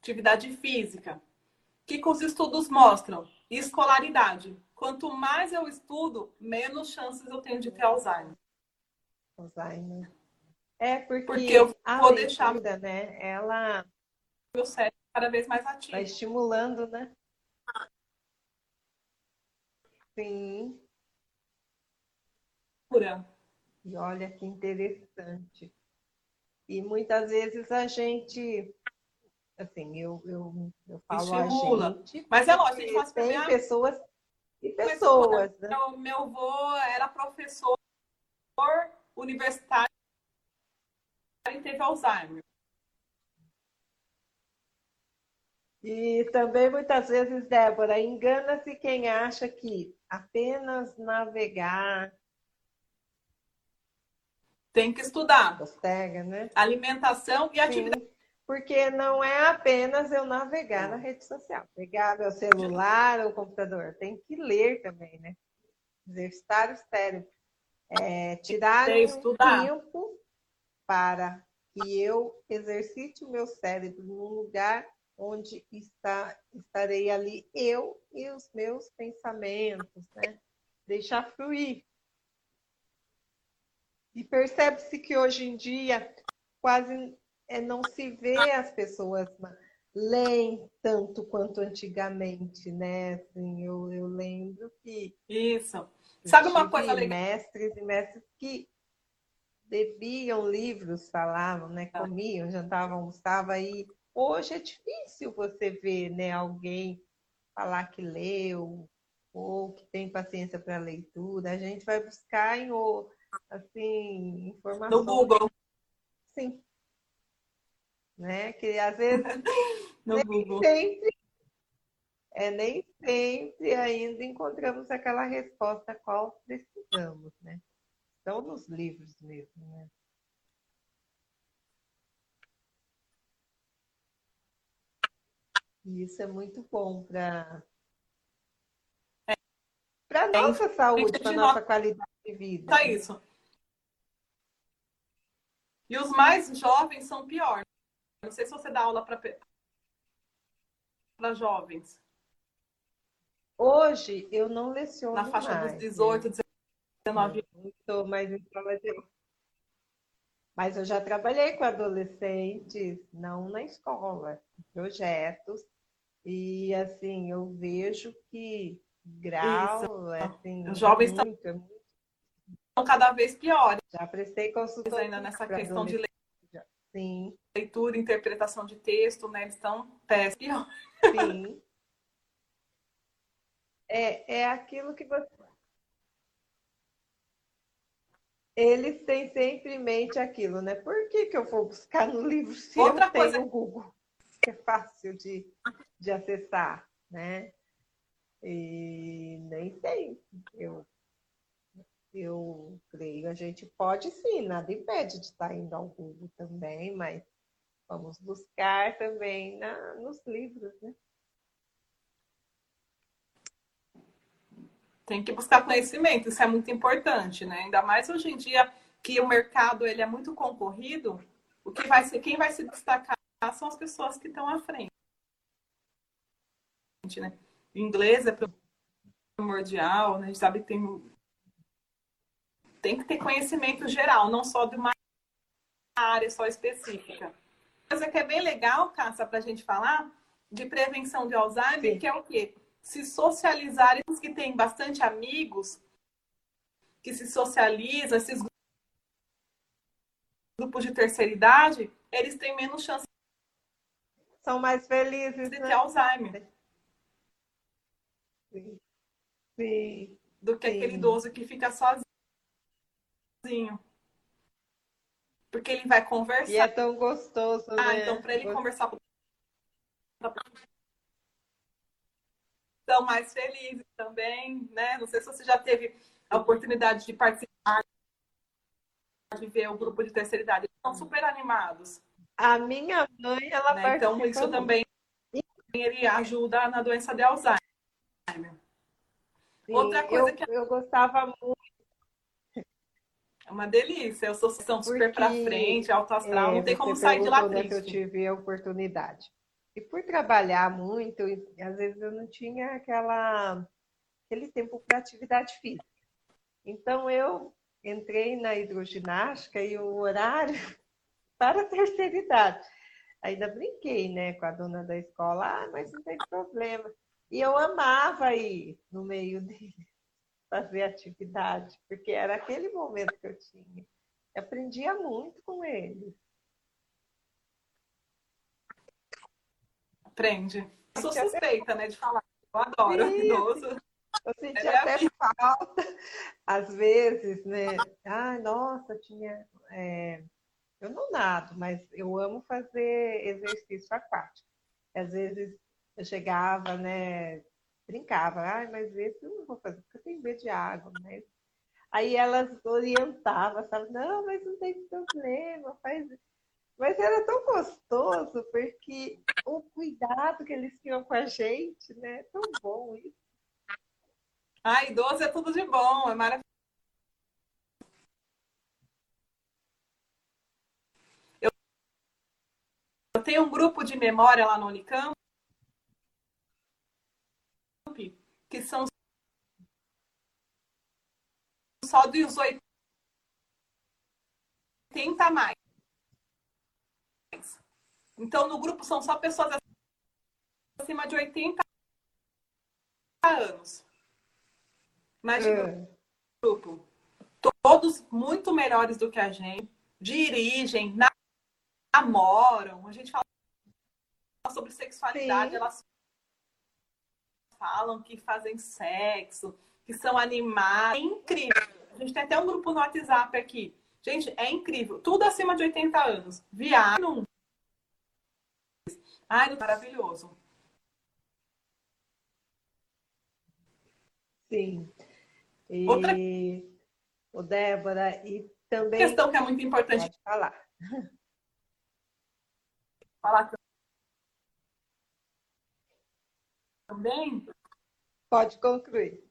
Atividade física. O que, que os estudos mostram? Escolaridade. Quanto mais eu estudo, menos chances eu tenho de ter Alzheimer. Alzheimer. É, porque, Porque eu a vou deixar- né, ela Meu cérebro cada vez mais vai ativo. estimulando, né? Sim, Pura. e olha que interessante. E muitas vezes a gente, assim, eu, eu, eu falo a gente, Mas é lógico, a gente fala assim, tem ah, pessoas e pessoas, né? Meu, meu avô era professor universitário e teve Alzheimer. E também muitas vezes, Débora, engana-se quem acha que apenas navegar Tem que estudar. posterga, né? Alimentação e atividade. Sim, porque não é apenas eu navegar na rede social, pegar meu celular ou computador, tem que ler também, né? Exercitar o cérebro, é, tirar Tem um estudar. tempo para que eu exercite o meu cérebro num lugar onde está, estarei ali eu e os meus pensamentos, né? Deixar fluir. E percebe-se que hoje em dia quase é, não se vê as pessoas leem tanto quanto antigamente, né? Assim, eu, eu lembro que Isso. Sabe uma coisa legal? mestres e mestres que bebiam livros, falavam, né? Ah. Comiam, jantavam, almoçavam aí. Hoje é difícil você ver, né, alguém falar que leu ou que tem paciência para leitura. A gente vai buscar em assim, informações No Google. Sim. Né? Que às vezes No Google. sempre, é, nem sempre ainda encontramos aquela resposta a qual precisamos, né? Estão nos livros mesmo, né? E isso é muito bom para para nossa saúde, para de nossa qualidade de vida. Tá isso. E os mais jovens são pior. Não sei se você dá aula para para jovens, Hoje eu não leciono na faixa mais, dos né? 18, 19 Não estou mais em sala de. Mas eu já trabalhei com adolescentes, não na escola, em projetos. E assim, eu vejo que grau, assim, Os jovens é muito, é estão cada vez piores Já prestei consultoria ainda nessa questão de adolescentes. Sim, leitura, interpretação de texto, né? Eles estão péssimos. sim. É, é aquilo que você. Eles têm sempre em mente aquilo, né? Por que que eu vou buscar no livro se Outra eu tenho coisa- o Google? É fácil de, de acessar, né? E nem sei. Eu, eu creio, a gente pode sim, nada impede de estar indo ao Google também, mas vamos buscar também na, nos livros, né? Tem que buscar conhecimento, isso é muito importante, né? Ainda mais hoje em dia que o mercado ele é muito concorrido, o que vai ser, quem vai se destacar são as pessoas que estão à frente, né? O inglês é primordial, né? A gente sabe que tem tem que ter conhecimento geral, não só de uma área só específica. Coisa que é bem legal, Cássia, para a gente falar de prevenção de Alzheimer, Sim. que é o quê? Se socializar, os que têm bastante amigos, que se socializam, esses grupos de terceira idade, eles têm menos chance São mais felizes, de né? ter Alzheimer Sim. Sim. do que Sim. aquele idoso que fica sozinho. Porque ele vai conversar. E é tão gostoso, Ah, né? então para ele Gostoso. conversar com são mais felizes também, né? Não sei se você já teve a oportunidade de participar de ver o grupo de terceira idade. Eles são super animados. A minha mãe, ela né? Então, isso também ele ajuda na doença de Alzheimer. Sim, Outra coisa eu, que eu gostava muito. É uma delícia. Eu sou são super pra Porque, frente, alto astral, não É, tem como sair de lá que eu triste. tive a oportunidade. E por trabalhar muito, às vezes eu não tinha aquela, aquele tempo para atividade física. Então eu entrei na hidroginástica e o horário para a terceira idade. Ainda brinquei, né, com a dona da escola, ah, mas não tem problema. E eu amava ir no meio deles, fazer atividade, porque era aquele momento que eu tinha. Eu aprendia muito com eles. Aprende. Eu sou suspeita, né, de falar. Eu adoro Sim. idoso. Eu senti Ela é até assim. falta, às vezes, né? Ai, nossa, tinha. é, Eu não nado, mas eu amo fazer exercício aquático. Às vezes eu chegava, né? Brincava, ai, mas esse eu não vou fazer, porque eu tenho medo de água, né? Aí elas orientavam, sabe? Não, mas não tem problema, faz. Mas era tão gostoso, porque o cuidado que eles tinham com a gente, né? Tão bom isso. Ah, idoso é tudo de bom, é maravilhoso. Eu, eu tenho um grupo de memória lá no Unicamp que são só dos 80 a mais. Então, no grupo são só pessoas acima de 80 anos. Imagina É. grupo. Todos muito melhores do que a gente. Dirigem, namoram. A gente fala sobre sexualidade, Sim. elas falam que fazem sexo, que são animados. É incrível. A gente tem até um grupo no WhatsApp aqui. Gente, é incrível. Tudo acima de 80 anos. Viajam. Ai, maravilhoso. Sim. E, Outra- o Débora, e também Questão que é muito importante pode falar. falar também Pode concluir.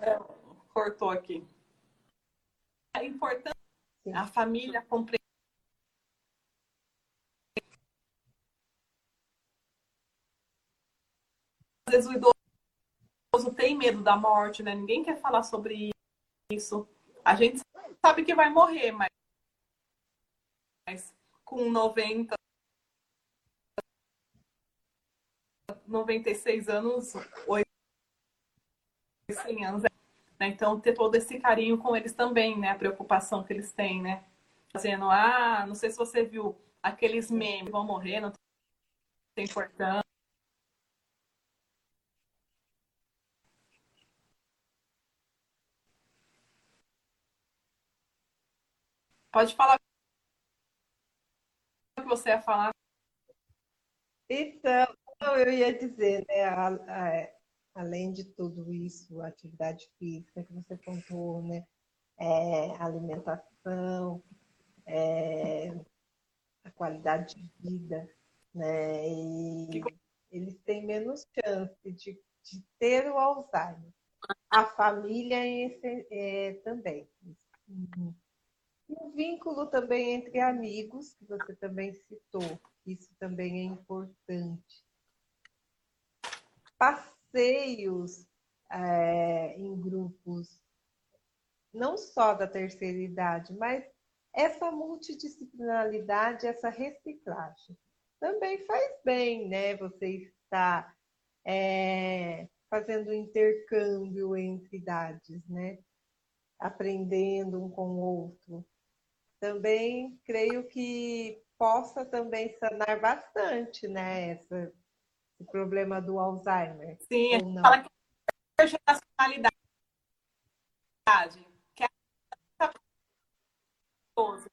É, cortou aqui. É importante Sim. a família compreender. Às vezes o idoso tem medo da morte, né? Ninguém quer falar sobre isso. A gente sabe que vai morrer, mas mas com 90, 96 anos, 100 anos, né? Então, ter todo esse carinho com eles também, né? A preocupação que eles têm, né? Fazendo, ah, não sei se você viu aqueles memes, vão morrer, não tem importância. Pode falar o que você ia falar. Então, eu ia dizer, né, a- a- além de tudo isso, a atividade física que você contou, né, é, alimentação, é, a qualidade de vida, né, e eles têm menos chance de, de ter o Alzheimer. A família esse- é, também. Uhum. E o vínculo também entre amigos, que você também citou, isso também é importante. Passeios é, em grupos, não só da terceira idade, mas essa multidisciplinaridade, essa reciclagem. Também faz bem, né? Você está é, fazendo intercâmbio entre idades, né? Aprendendo um com o outro também creio que possa também sanar bastante, né, essa- esse problema do Alzheimer. Sim, a gente fala que é geracionalidade. Que é gostoso.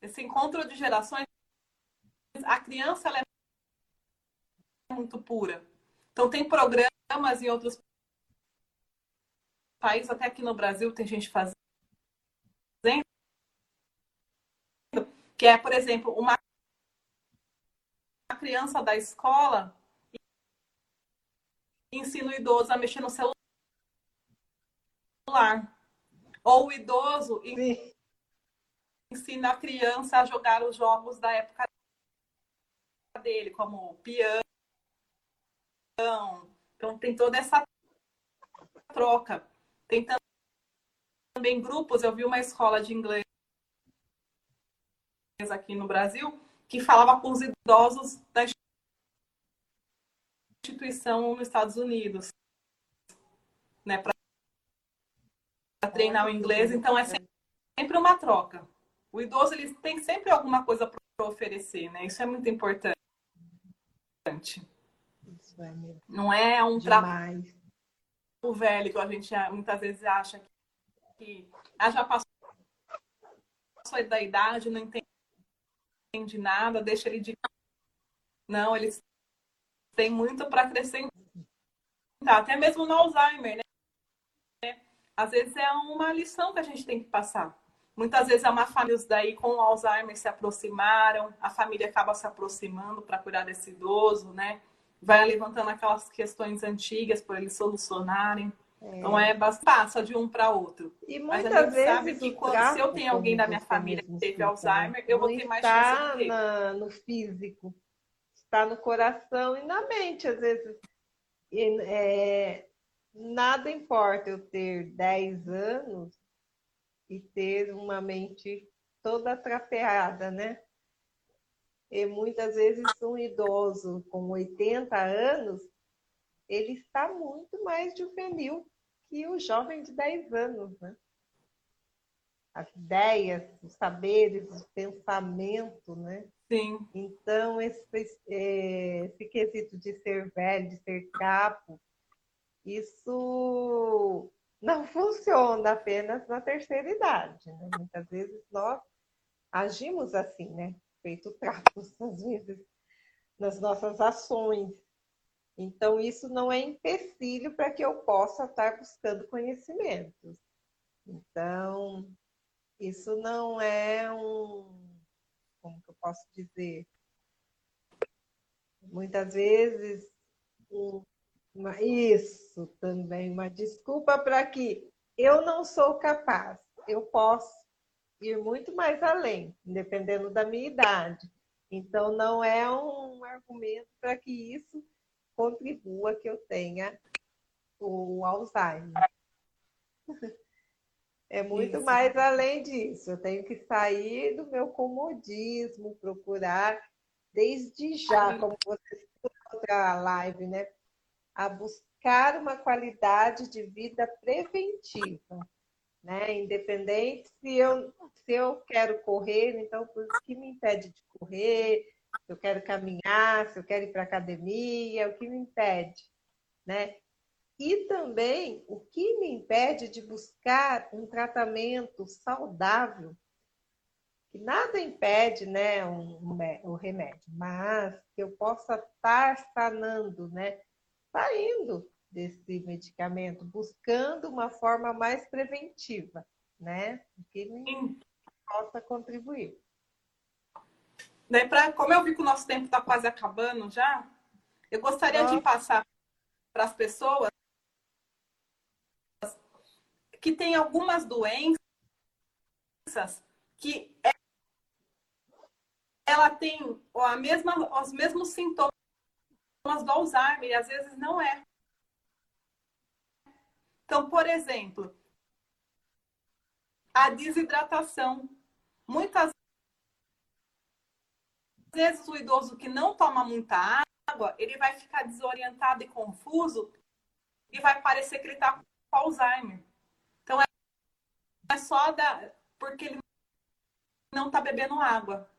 Esse encontro de gerações a criança ela é muito pura. Então tem programas em outros países, até aqui no Brasil tem gente fazendo, que é, por exemplo, uma criança da escola ensina o idoso a mexer no celular. Ou o idoso Sim. ensina a criança a jogar os jogos da época dele, como piano. Então tem toda essa troca. Tem também grupos, eu vi uma escola de inglês aqui no Brasil que falava com os idosos da instituição nos Estados Unidos, né, para treinar o inglês. Então é sempre uma troca. O idoso ele tem sempre alguma coisa para oferecer, né? Isso é muito importante. Isso é. Não é um trabalho velho que a gente muitas vezes acha que ah, já passou da idade, não entende nada, deixa ele de não, eles têm muito para acrescentar, até mesmo no Alzheimer, né? Às vezes é uma lição que a gente tem que passar. Muitas vezes é uma família daí com o Alzheimer se aproximaram, a família acaba se aproximando para cuidar desse idoso, né? Vai levantando aquelas questões antigas para eles solucionarem. É. Então é passa de um para outro. E Mas a gente vezes sabe que quando, se eu tenho alguém da minha família que teve Alzheimer, eu vou ter mais chance de ter. Na, no físico, está no coração e na mente, às vezes. E, é, nada importa eu ter 10 anos e ter uma mente toda atrapalhada, né? E muitas vezes um idoso com 80 anos, ele está muito mais juvenil que o jovem de 10 anos, né? As ideias, os saberes, o pensamento, né? Sim. Então, esse, é, esse quesito de ser velho, de ser capo, isso não funciona apenas na terceira idade. Né? Muitas vezes nós agimos assim, né? Feito trapos, às vezes, nas nossas ações. Então, isso não é empecilho para que eu possa estar buscando conhecimentos. Então, isso não é um. Como que eu posso dizer? Muitas vezes, um, uma, isso também, uma desculpa para que eu não sou capaz. Eu posso ir muito mais além, dependendo da minha idade. Então, não é um argumento para que isso contribua que eu tenha o Alzheimer. É muito Isso. mais além disso. Eu tenho que sair do meu comodismo, procurar desde já, como você outra live, né? A buscar uma qualidade de vida preventiva, né? Independente se eu se eu quero correr, então o que me impede de correr? Se eu quero caminhar, se eu quero ir para academia, o que me impede, né? E também o que me impede de buscar um tratamento saudável, que nada impede, né, um, um remédio, mas que eu possa estar sanando, né, saindo desse medicamento, buscando uma forma mais preventiva, né, que me possa contribuir. Daí, pra, como eu vi que o nosso tempo está quase acabando já, eu gostaria de passar para as pessoas que têm algumas doenças que ela tem a mesma, os mesmos sintomas do Alzheimer e às vezes não é. Então, por exemplo, a desidratação. Muitas vezes o idoso que não toma muita água, ele vai ficar desorientado e confuso e vai parecer que ele está com Alzheimer. Então é, é só da, porque ele não está bebendo água.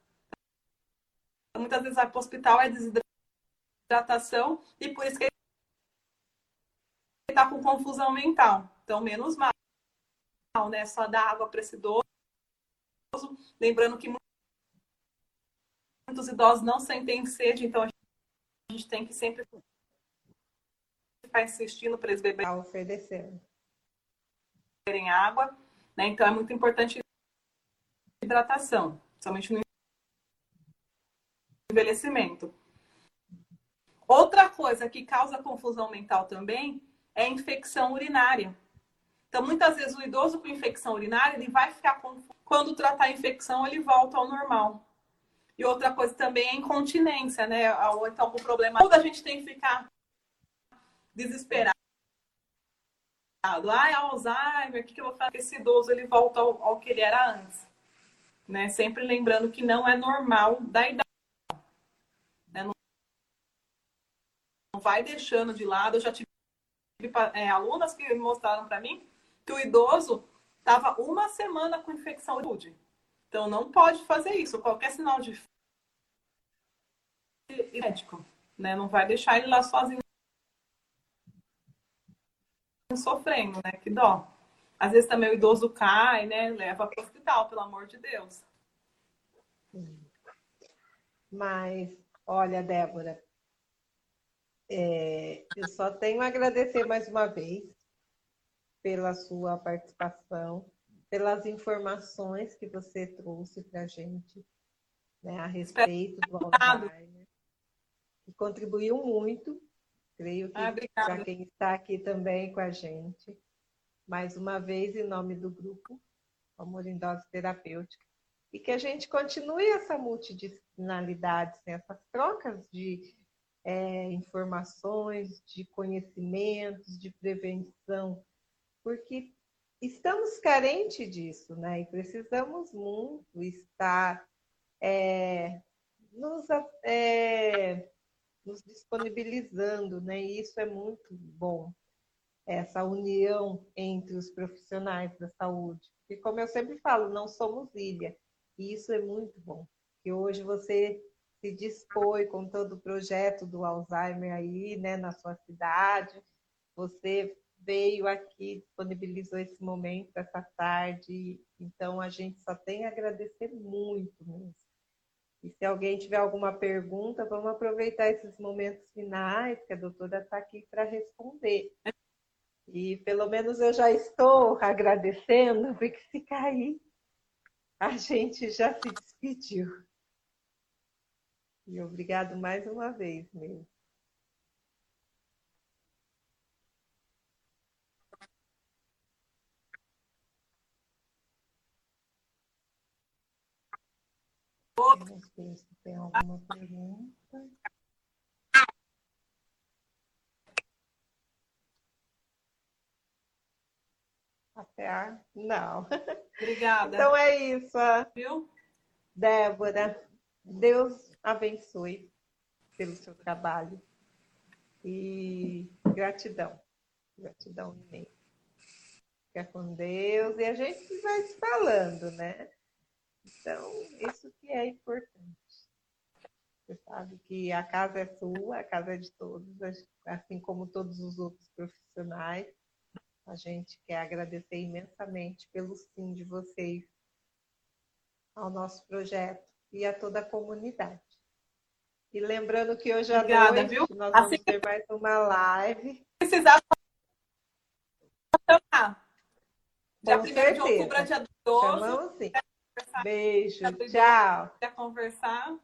Muitas vezes vai para o hospital, é desidratação e por isso que ele está com confusão mental. Então, menos mal, né? Só dar água para esse idoso. Lembrando que muitos idosos não sentem sede, então a gente tem que sempre ficar insistindo para eles beberem Tá oferecendo. água, né? Então é muito importante hidratação, somente no envelhecimento. Outra coisa que causa confusão mental também é infecção urinária. Então, muitas vezes o idoso com infecção urinária, ele vai ficar confuso. Quando tratar a infecção, ele volta ao normal. E outra coisa também é incontinência, né? Ou então com problema. Quando a gente tem que ficar desesperado. Ai, Alzheimer, o que, que eu vou fazer? Esse idoso ele volta ao, ao que ele era antes. Né? Sempre lembrando que não é normal da idade. Né? Não vai deixando de lado. Eu já tive é, alunas que mostraram para mim que o idoso estava uma semana com infecção de saúde. Então não pode fazer isso. Qualquer sinal de médico, né? Não vai deixar ele lá sozinho sofrendo, né? Que dó. Às vezes também o idoso cai, né? Leva para o hospital, pelo amor de Deus. Mas, olha, Débora, é, eu só tenho a agradecer mais uma vez pela sua participação, pelas informações que você trouxe para a gente né, a respeito do Alzheimer. E contribuiu muito, creio que Ah, para quem está aqui também com a gente. Mais uma vez, em nome do grupo Amor em Dose Terapêutica. E que a gente continue essa multidisciplinaridade, né, essas trocas de é, informações, de conhecimentos, de prevenção, porque estamos carentes disso, né? E precisamos muito estar é, nos, é, nos disponibilizando, né? E isso é muito bom, essa união entre os profissionais da saúde. E como eu sempre falo, não somos ilha, e isso é muito bom. Que hoje você se dispõe com todo o projeto do Alzheimer aí, né, na sua cidade. Você veio aqui, disponibilizou esse momento, essa tarde. Então, a gente só tem a agradecer muito mesmo. E se alguém tiver alguma pergunta, vamos aproveitar esses momentos finais, que a doutora está aqui para responder. E pelo menos eu já estou agradecendo, porque se cair, a gente já se despediu. E obrigado mais uma vez mesmo. Se tem alguma pergunta. Até a... Não. Obrigada. Então é isso, Viu? Débora. Deus abençoe pelo seu trabalho. E gratidão. Gratidão imensa. Fica com Deus. E a gente vai se falando, né? Então, isso que é importante. Você sabe que a casa é sua, a casa é de todos, assim como todos os outros profissionais. A gente quer agradecer imensamente pelo sim de vocês ao nosso projeto e a toda a comunidade. E lembrando que hoje à Obrigada, noite viu? nós Assim vamos ter mais uma live. Precisar chamar. Dia 1 Com de outubro é dia 12. Chamamos sim. Beijo, tchau. Quer conversar?